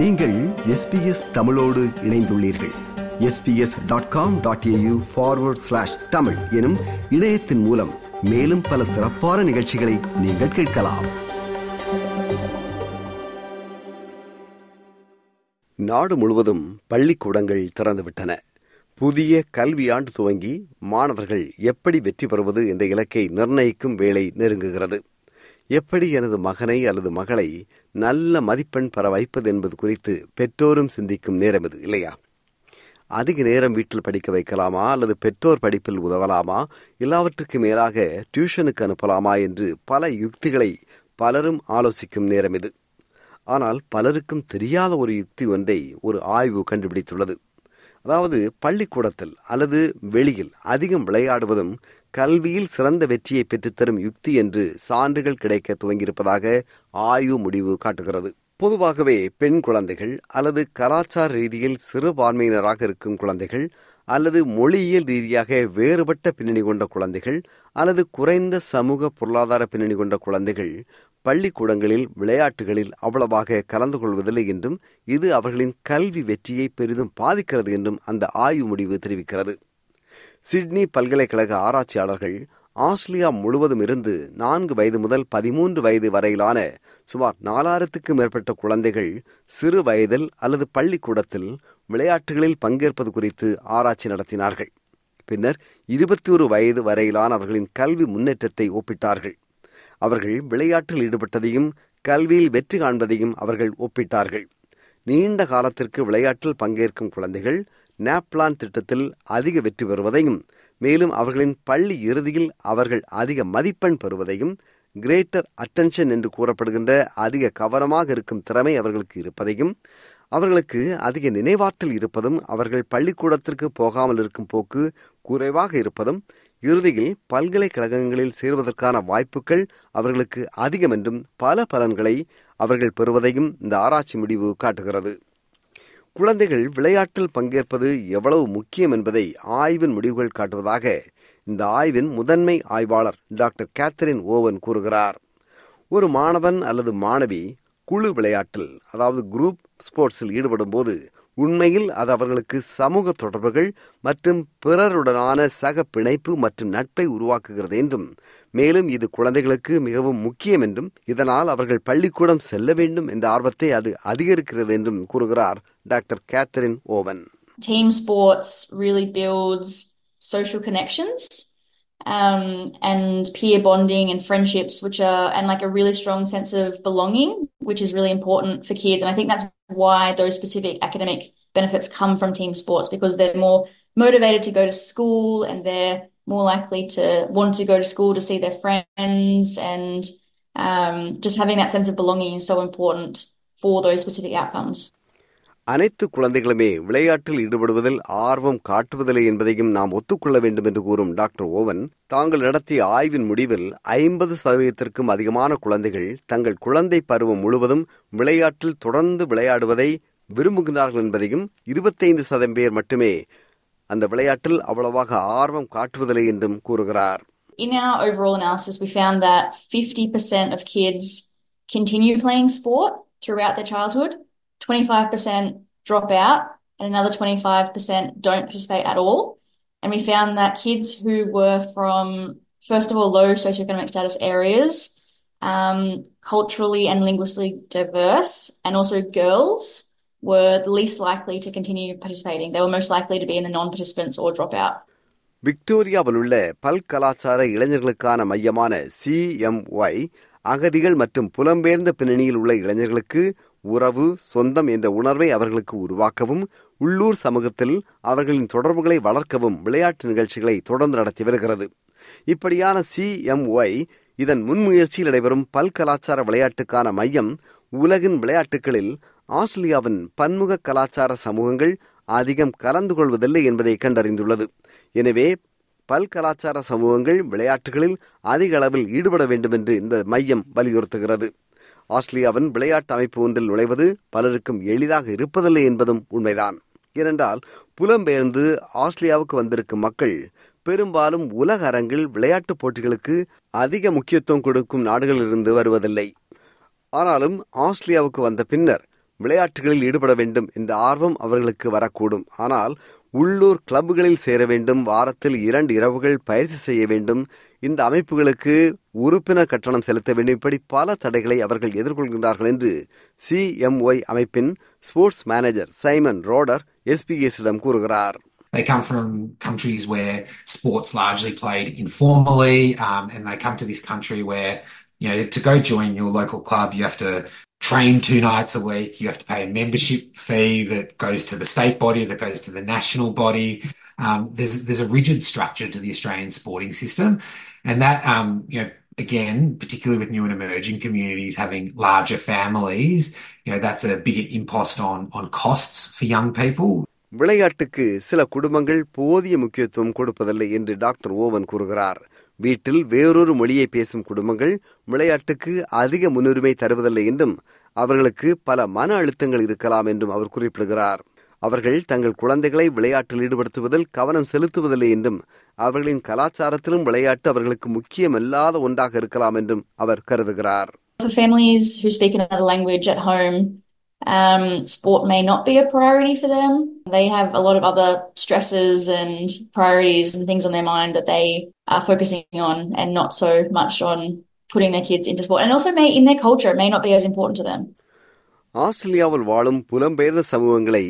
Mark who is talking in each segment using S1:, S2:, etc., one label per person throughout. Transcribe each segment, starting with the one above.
S1: நீங்கள் எஸ்பிஎஸ் தமிழோடு இணைந்துள்ளீர்கள். SBS dot com dot AU forward slash Tamil எனும் இணையத்தின் மூலம் மேலும் பல சிறப்பான நிகழ்ச்சிகளை நீங்கள் கேட்கலாம். நாடு முழுவதும் பள்ளிக்கூடங்கள் திறந்துவிட்டன. புதிய கல்வியாண்டு துவங்கி மாணவர்கள் எப்படி வெற்றி பெறுவது என்ற இலக்கை நிர்ணயிக்கும் வேலை நெருங்குகிறது. எப்படி எனது மகனை அல்லது மகளை நல்ல மதிப்பெண் பெற வைப்பது என்பது குறித்து பெற்றோரும் சிந்திக்கும் நேரம் இது இல்லையா? அதிக நேரம் வீட்டில் படிக்க வைக்கலாமா அல்லது பெற்றோர் படிப்பில் உதவலாமா? எல்லாவற்றுக்கு மேலாக டியூஷனுக்கு அனுப்பலாமா என்று பல யுக்திகளை பலரும் ஆலோசிக்கும் நேரம் இது. ஆனால் பலருக்கும் தெரியாத ஒரு யுக்தி ஒன்றை ஒரு ஆய்வு கண்டுபிடித்துள்ளது. அதாவது பள்ளிக்கூடத்தில் அல்லது வெளியில் அதிகம் விளையாடுவதும் கல்வியில் சிறந்த வெற்றியை பெற்றுத்தரும் யுக்தி என்று சான்றுகள் கிடைக்க துவங்கியிருப்பதாக ஆய்வு முடிவு காட்டுகிறது. பொதுவாகவே பெண் குழந்தைகள் அல்லது கலாச்சார ரீதியில் சிறுபான்மையினராக இருக்கும் குழந்தைகள் அல்லது மொழியியல் ரீதியாக வேறுபட்ட பின்னணி கொண்ட குழந்தைகள் அல்லது குறைந்த சமூக பொருளாதார பின்னணி கொண்ட குழந்தைகள் பள்ளிக்கூடங்களில் விளையாட்டுகளில் அவ்வளவாக கலந்து கொள்வதில்லை என்றும் இது அவர்களின் கல்வி வெற்றியை பெரிதும் பாதிக்கிறது என்றும் அந்த ஆய்வு முடிவு தெரிவிக்கிறது. சிட்னி பல்கலைக்கழக ஆராய்ச்சியாளர்கள் ஆஸ்திரேலியா முழுவதும் இருந்து நான்கு வயது முதல் பதிமூன்று வயது வரையிலான சுமார் நாலாயிரத்துக்கும் மேற்பட்ட குழந்தைகள் சிறு வயதில் அல்லது பள்ளிக்கூடத்தில் விளையாட்டுகளில் பங்கேற்பது குறித்து ஆராய்ச்சி நடத்தினார்கள். பின்னர் இருபத்தி ஒரு வயது வரையிலான அவர்களின் கல்வி முன்னேற்றத்தை ஒப்பிட்டார்கள். அவர்கள் விளையாட்டில் ஈடுபட்டதையும் கல்வியில் வெற்றி காண்பதையும் அவர்கள் ஒப்பிட்டார்கள். நீண்ட காலத்திற்கு விளையாட்டில் பங்கேற்கும் குழந்தைகள் நேப்லான் திட்டத்தில் அதிக வெற்றி பெறுவதையும் மேலும் அவர்களின் பள்ளி இறுதியில் அவர்கள் அதிக மதிப்பெண் பெறுவதையும் கிரேட்டர் அட்டென்ஷன் என்று கூறப்படுகின்ற அதிக கவனமாக இருக்கும் திறமை அவர்களுக்கு இருப்பதையும் அவர்களுக்கு அதிக நினைவாற்றல் இருப்பதும் அவர்கள் பள்ளிக்கூடத்திற்கு போகாமல் இருக்கும் போக்கு குறைவாக இருப்பதும் இறுதியில் பல்கலைக்கழகங்களில் சேர்வதற்கான வாய்ப்புகள் அவர்களுக்கு அதிகம் என்றும் பல பலன்களை அவர்கள் பெறுவதையும் இந்த ஆராய்ச்சி முடிவு காட்டுகிறது. குழந்தைகள் விளையாட்டில் பங்கேற்பது எவ்வளவு முக்கியம் என்பதை ஆய்வின் முடிவுகள் காட்டுவதாக இந்த ஆய்வின் முதன்மை ஆய்வாளர் டாக்டர் கேத்தரின் ஓவன் கூறுகிறார். ஒரு மாணவன் அல்லது மாணவி குழு விளையாட்டில் அதாவது குரூப் ஸ்போர்ட்ஸில் ஈடுபடும் போது உண்மையில் அது அவர்களுக்கு சமூக தொடர்புகள் மற்றும் பிறருடனான சக பிணைப்பு மற்றும் நட்பை உருவாக்குகிறது என்றும் மேலும் இது குழந்தைகளுக்கு மிகவும் முக்கியம் என்றும் இதனால் அவர்கள் பள்ளிக்கூடம் செல்ல வேண்டும் என்ற ஆர்வத்தை அது அதிகரிக்கிறது என்றும் கூறுகிறார் doctor Catherine Owen.
S2: Team sports really builds social connections. Um, and peer bonding and friendships, which are, and like a really strong sense of belonging, which is really important for kids. And I think that's why those specific academic benefits come from team sports because they're more motivated to go to school and they're more likely to want to go to school to see their friends and um, just having that sense of belonging is so important for those specific outcomes.
S1: அனைத்து குழந்தைகளுமே விளையாட்டில் ஈடுபடுவதில் ஆர்வம் காட்டுவதில்லை என்பதையும் நாம் ஒத்துக்கொள்ள வேண்டும் என்று கூறும் doctor oven தாங்கள் நடத்திய ஆய்வின் முடிவில் ஐம்பது சதவீதத்திற்கும் அதிகமான குழந்தைகள் தங்கள் குழந்தை பருவம் முழுவதும் விளையாட்டில் தொடர்ந்து விளையாடுவதை விரும்புகிறார்கள் என்பதையும் இருபத்தைந்து சதவீதம் பேர் மட்டுமே அந்த விளையாட்டில் அவ்வளவாக ஆர்வம் காட்டுவதில்லை என்றும் கூறுகிறார்.
S2: In our overall analysis, we found that 50% of kids continue playing sport throughout their childhood, 25% drop out, and another 25% don't participate at all. And we found that kids who were from, first of all, low socioeconomic status areas, um, culturally and linguistically diverse, and also girls were the least likely to continue participating. They were most likely to be in the non participants or drop out.
S1: விக்டோரியாவில் உள்ள பல்கலாச்சார இளைஞர்களுக்கான மையமான சிஎம்ஒய் அகதிகள் மற்றும் புலம்பெயர்ந்த பின்னணியில் உள்ள இளைஞர்களுக்கு உறவு சொந்தம் என்ற உணர்வை அவர்களுக்கு உருவாக்கவும் உள்ளூர் சமூகத்தில் அவர்களின் தொடர்புகளை வளர்க்கவும் விளையாட்டு நிகழ்ச்சிகளை தொடர்ந்து நடத்தி வருகிறது. இப்படியான சிஎம்ஒய் இதன் முன்முயற்சியில் நடைபெறும் பல்கலாச்சார விளையாட்டுக்கான மையம் உலகின் விளையாட்டுகளில் ஆஸ்திரேலியாவின் பன்முக கலாச்சார சமூகங்கள் அதிகம் கலந்து கொள்வதில்லை என்பதை கண்டறிந்துள்ளது. எனவே பல்கலாச்சார சமூகங்கள் விளையாட்டுகளில் அதிக அளவில் ஈடுபட வேண்டும் என்று இந்த மையம் வலியுறுத்துகிறது. ஆஸ்திரேலியாவின் விளையாட்டு அமைப்பு ஒன்றில் நுழைவது பலருக்கும் எளிதாக இருப்பதில்லை என்பதும் உண்மைதான். ஏனென்றால் புலம்பெயர்ந்து ஆஸ்திரேலியாவுக்கு வந்திருக்கும் மக்கள் பெரும்பாலும் உலக அரங்கில் விளையாட்டுப் போட்டிகளுக்கு அதிக முக்கியத்துவம் கொடுக்கும் நாடுகளிலிருந்து வருவதில்லை. ஆனாலும் ஆஸ்திரேலியாவுக்கு வந்த பின்னர் விளையாட்டுகளில் ஈடுபட வேண்டும் என்ற ஆர்வம் அவர்களுக்கு வரக்கூடும். ஆனால் உள்ளூர் கிளப்புகளில் சேர வேண்டும் வாரத்தில் இரண்டு இரவுகள் பயிற்சி செய்ய வேண்டும் இந்த அமைப்புகளுக்கு உறுப்பினர் கட்டணம் செலுத்த வேண்டும் இப்படி பல தடைகளை அவர்கள் எதிர்கொள்கின்றார்கள் என்று சிஎம்ஒய் அமைப்பின் ஸ்போர்ட்ஸ் மேனேஜர் சைமன் ரோடர் எஸ்பிஎஸிடம் கூறுகிறார்
S3: They come from countries where sports largely played informally, um, and they come to this country where, you know, to go join your local club, you have to train two nights a week. You have to pay a membership fee that goes to the state body, that goes to the national body. Um, there's there's a rigid structure to the Australian sporting system, and that um, you know again, particularly with new and emerging communities having larger families, you know that's a bigger impost on on costs for young people.
S1: விளையாட்டுக்கு சில குடும்பங்கள் போதிய முக்கியத்துவம் கொடுப்பதில்லை என்று doctor Owen கூறுகிறார் வீட்டில் வேறொரு மொழியை பேசும் குடும்பங்கள் விளையாட்டுக்கு அதிக முன்னுரிமை தருவதில்லை என்றும் அவர்களுக்கு பல மன அழுத்தங்கள் இருக்கலாம் என்றும் அவர் குறிப்பிடுகிறார் அவர்கள் தங்கள் குழந்தைகளை விளையாட்டில் ஈடுபடுத்துவதில் கவனம் செலுத்துவதில்லை என்றும் அவர்களின் கலாச்சாரத்திலும் விளையாட்டு அவர்களுக்கு முக்கியமல்லாத ஒன்றாக இருக்கலாம் என்றும் அவர் கருதுகிறார்
S2: For families who speak another language at home, um, sport may not be a priority for them. They have a lot of other stresses and priorities and things on their mind that they are focusing on and not so much on putting their kids into sport. And also may in their culture, it may not be as important to them.
S1: ஆஸ்திரேலியாவில் வாழும் புலம்பெயர்ந்த சமூகங்களை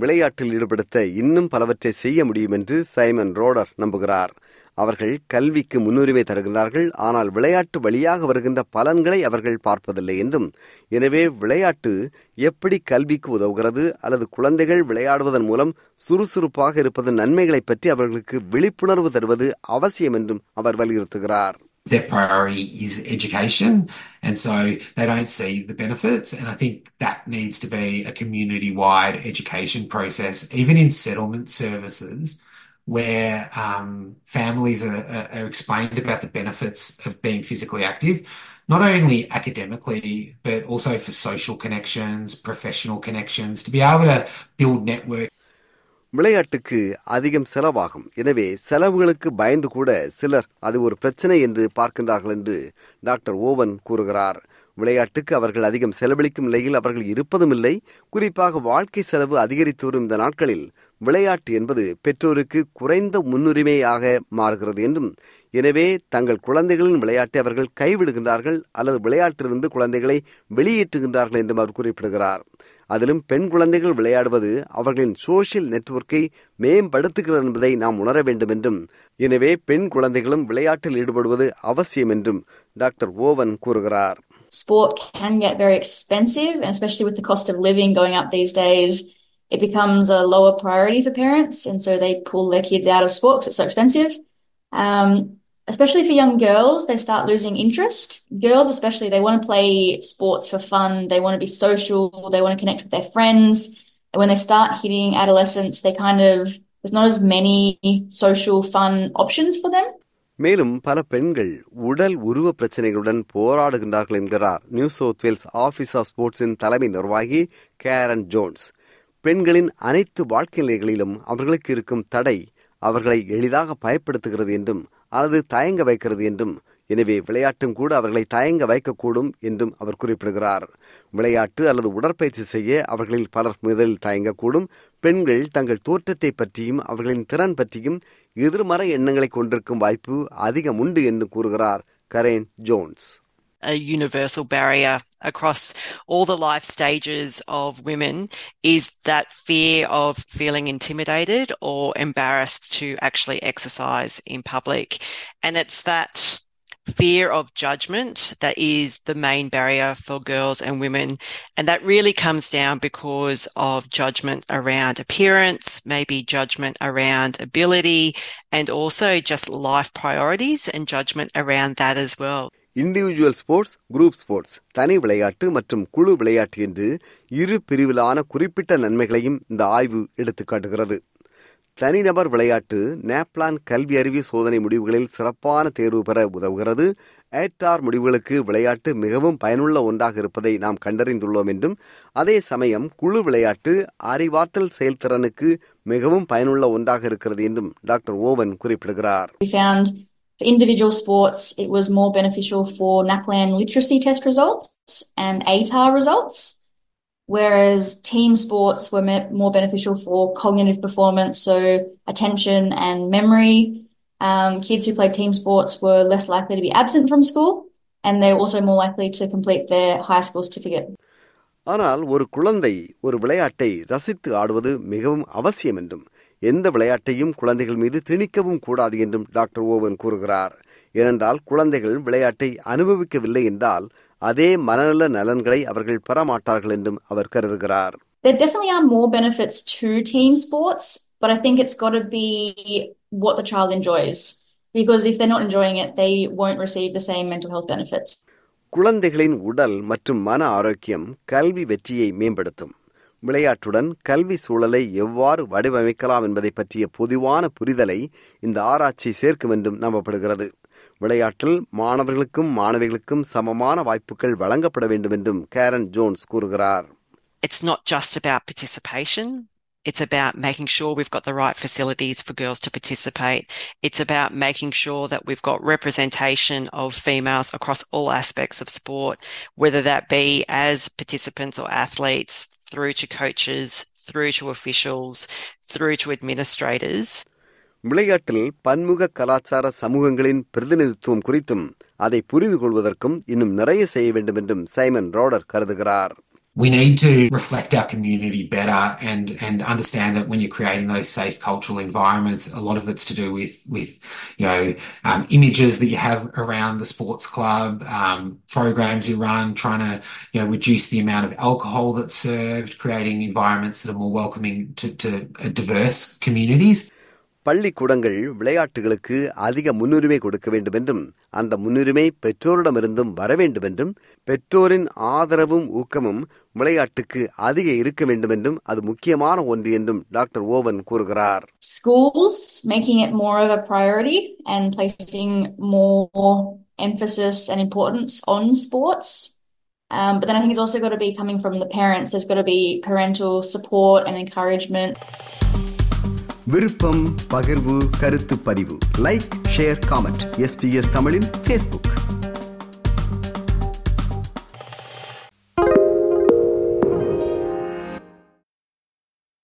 S1: விளையாட்டில் ஈடுபடுத்த இன்னும் பலவற்றை செய்ய முடியும் என்று சைமன் ரோடர் நம்புகிறார். அவர்கள் கல்விக்கு முன்னுரிமை தருகிறார்கள் ஆனால் விளையாட்டு வழியாக வருகின்ற பலன்களை அவர்கள் பார்ப்பதில்லை என்றும் எனவே விளையாட்டு எப்படி கல்விக்கு உதவுகிறது அல்லது குழந்தைகள் விளையாடுவதன் மூலம் சுறுசுறுப்பாக இருப்பதன் நன்மைகளை பற்றி அவர்களுக்கு விழிப்புணர்வு தருவது அவசியம் என்றும் அவர் வலியுறுத்துகிறார்.
S3: Their priority is education. And so they don't see the benefits. And I think that needs to be a community wide education process, even in settlement services, where um, families are, are, explained about the benefits of being physically active, not only academically, but also for social connections, professional connections, to be able to build network.
S1: விளையாட்டுக்கு அதிகம் செலவாகும். எனவே செலவுகளுக்கு பயந்து கூட சிலர் அது ஒரு பிரச்சனை என்று பார்க்கின்றார்கள் என்று டாக்டர் ஓவன் கூறுகிறார். விளையாட்டுக்கு அவர்கள் அதிகம் செலவழிக்கும் நிலையில் அவர்கள் இருப்பதும் இல்லை. குறிப்பாக வாழ்க்கை செலவு அதிகரித்து வரும் இந்த நாட்களில் விளையாட்டு என்பது பெற்றோருக்கு குறைந்த முன்னுரிமையாக மாறுகிறது என்றும் எனவே தங்கள் குழந்தைகளின் விளையாட்டை அவர்கள் கைவிடுகின்றார்கள் அல்லது விளையாட்டிலிருந்து குழந்தைகளை வெளியேற்றுகின்றார்கள் என்றும் அவர் குறிப்பிடுகிறார். அதிலும் பெண் குழந்தைகள் விளையாடுவது அவர்களின் சோசியல் நெட்வொர்க்கை மேம்படுத்துகிறது என்பதை நாம் உணர வேண்டும் என்றும் எனவே பெண் குழந்தைகளும் விளையாட்டில் ஈடுபடுவது அவசியம் என்றும் டாக்டர் ஓவன் கூறுகிறார்
S2: Sport can get very expensive, and especially with the cost of living going up these days, it becomes a lower priority for parents, and so they pull their kids out of sport because it's so expensive. Um, especially for young girls, they start losing interest. Girls, especially, they want to play sports for fun. They want to be social. They want to connect with their friends. And when they start hitting adolescence, they kind of, there's not as many social fun options for them.
S1: மேலும் பல பெண்கள் உடல் உருவ பிரச்சனைகளுடன் போராடுகின்றார்கள் என்கிறார் new south wales office of ஸ்போர்ட்ஸின் தலைமை நிர்வாகி கேரன் ஜோன்ஸ் பெண்களின் அனைத்து வாழ்க்கை நிலைகளிலும் அவர்களுக்கு இருக்கும் தடை அவர்களை எளிதாக பயப்படுத்துகிறது என்றும் அல்லது தயங்க வைக்கிறது என்றும் எனவே விளையாட்டும் கூட அவர்களை தயங்க வைக்கக்கூடும் என்றும் அவர் குறிப்பிடுகிறார். விளையாட்டு அல்லது உடற்பயிற்சி செய்ய அவர்களில் பலர் முதலில் தயங்கக்கூடும். பெண்கள் தங்கள் தோற்றத்தை பற்றியும் அவர்களின் திறன் பற்றியும் எதிர்மறை எண்ணங்களை கொண்டிருக்கும் வாய்ப்பு அதிகம் உண்டு என்று கூறுகிறார் Karen Jones.
S4: A universal barrier across all the life stages of women is that fear of feeling intimidated or embarrassed to actually exercise in public. And it's that fear of judgment that is the main barrier for girls and women. And that really comes down because of judgment around appearance, maybe judgment around ability, and also just life priorities and judgment around that as well.
S1: Individual sports group sports தனி விளையாட்டு மற்றும் குழு விளையாட்டு என்று இரு பிரிவிலான குறிப்பிட்ட நன்மைகளையும் இந்த ஆய்வு எடுத்துக்காட்டுகிறது தனிநபர் விளையாட்டு நேப்லான் கல்வி அறிவு சோதனை முடிவுகளில் சிறப்பான தேர்வு பெற உதவுகிறது. ஏட்டார் முடிவுகளுக்கு விளையாட்டு மிகவும் பயனுள்ள ஒன்றாக இருப்பதை நாம் கண்டறிந்துள்ளோம் என்றும் அதே சமயம் குழு விளையாட்டு அறிவாற்றல் செயல்திறனுக்கு மிகவும் பயனுள்ள ஒன்றாக இருக்கிறது என்றும் டாக்டர் ஓவன் குறிப்பிடுகிறார்.
S2: for individual sports, it was more beneficial for NAPLAN literacy test results and ATAR results. whereas team sports were me- more beneficial for cognitive performance, so attention and memory. Um, kids who played team sports were less likely to be absent from school, and they're also more likely to complete their high school certificate.
S1: ஆனால் ஒரு குழந்தை ஒரு விளையாட்டை ரசித்து ஆடுவது மிகவும் அவசியம் என்றும் எந்த விளையாட்டையும் குழந்தைகள் மீது திணிக்கவும் கூடாது என்றும் டாக்டர் ஓவன் கூறுகிறார் ஏனென்றால் குழந்தைகள் விளையாட்டை அனுபவிக்கவில்லை என்றால் அதே மனநல நலன்களை அவர்கள் பெறமாட்டார்கள் என்றும் அவர் கருதுகிறார்
S2: There definitely are more benefits to team sports, but I think it's got to be what the child enjoys. Because if they're not enjoying it, they won't receive the same mental health benefits.
S1: குழந்தைகளின் உடல் மற்றும் மன ஆரோக்கியம் கல்வி வெற்றியை மேம்படுத்தும் விளையாட்டுடன் கல்வி சூழலை எவ்வாறு வடிவமைக்கலாம் என்பதை பற்றிய பொதுவான புரிதலை இந்த ஆராய்ச்சி சேர்க்கும் என்றும் நம்பப்படுகிறது விளையாட்டில் மாணவர்களுக்கும் மாணவிகளுக்கும் சமமான வாய்ப்புகள் வழங்கப்பட வேண்டும் என்றும் கேரன் ஜோன்ஸ் கூறுகிறார்
S4: It's not just about participation. It's about making sure we've got the right facilities for girls to participate. It's about making sure that we've got representation of females across all aspects of sport, whether that be as participants or athletes, through to coaches, through to officials, through to administrators.
S1: விளையாட்டில் பன்முக கலாச்சார சமூகங்களின் பிரதிநிதித்துவம் குறித்தும் அதை புரிந்து கொள்வதற்கும் இன்னும் நிறைய செய்ய வேண்டும் என்றும் சைமன் ரோடர் கருதுகிறார்
S3: we need to reflect our community better and and understand that when you're creating those safe cultural environments, a lot of it's to do with with you know um, images that you have around the sports club, um, programs you run, trying to you know reduce the amount of alcohol that's served, creating environments that are more welcoming to, to uh, diverse communities.
S1: பள்ளிக்கூடங்கள் விளையாட்டுகளுக்கு அதிக முன்னுரிமை கொடுக்க வேண்டும் என்றும் அந்த முன்னுரிமை பெற்றோரிடமிருந்தும் வர வேண்டும் என்றும் பெற்றோரின் ஆதரவும் ஊக்கமும் விளையாட்டுக்கு அதிக இருக்க வேண்டும் என்றும் அது முக்கியமான ஒன்று என்றும் டாக்டர் ஓவன் கூறுகிறார்
S2: Schools making it more of a priority and placing more emphasis and importance on sports. Um, but then I think it's also got to be coming from the parents. There's got to be parental support and encouragement.
S1: விருப்பம் பகிர்வு கருத்து பதிவு like share comment SBS தமிழின் Facebook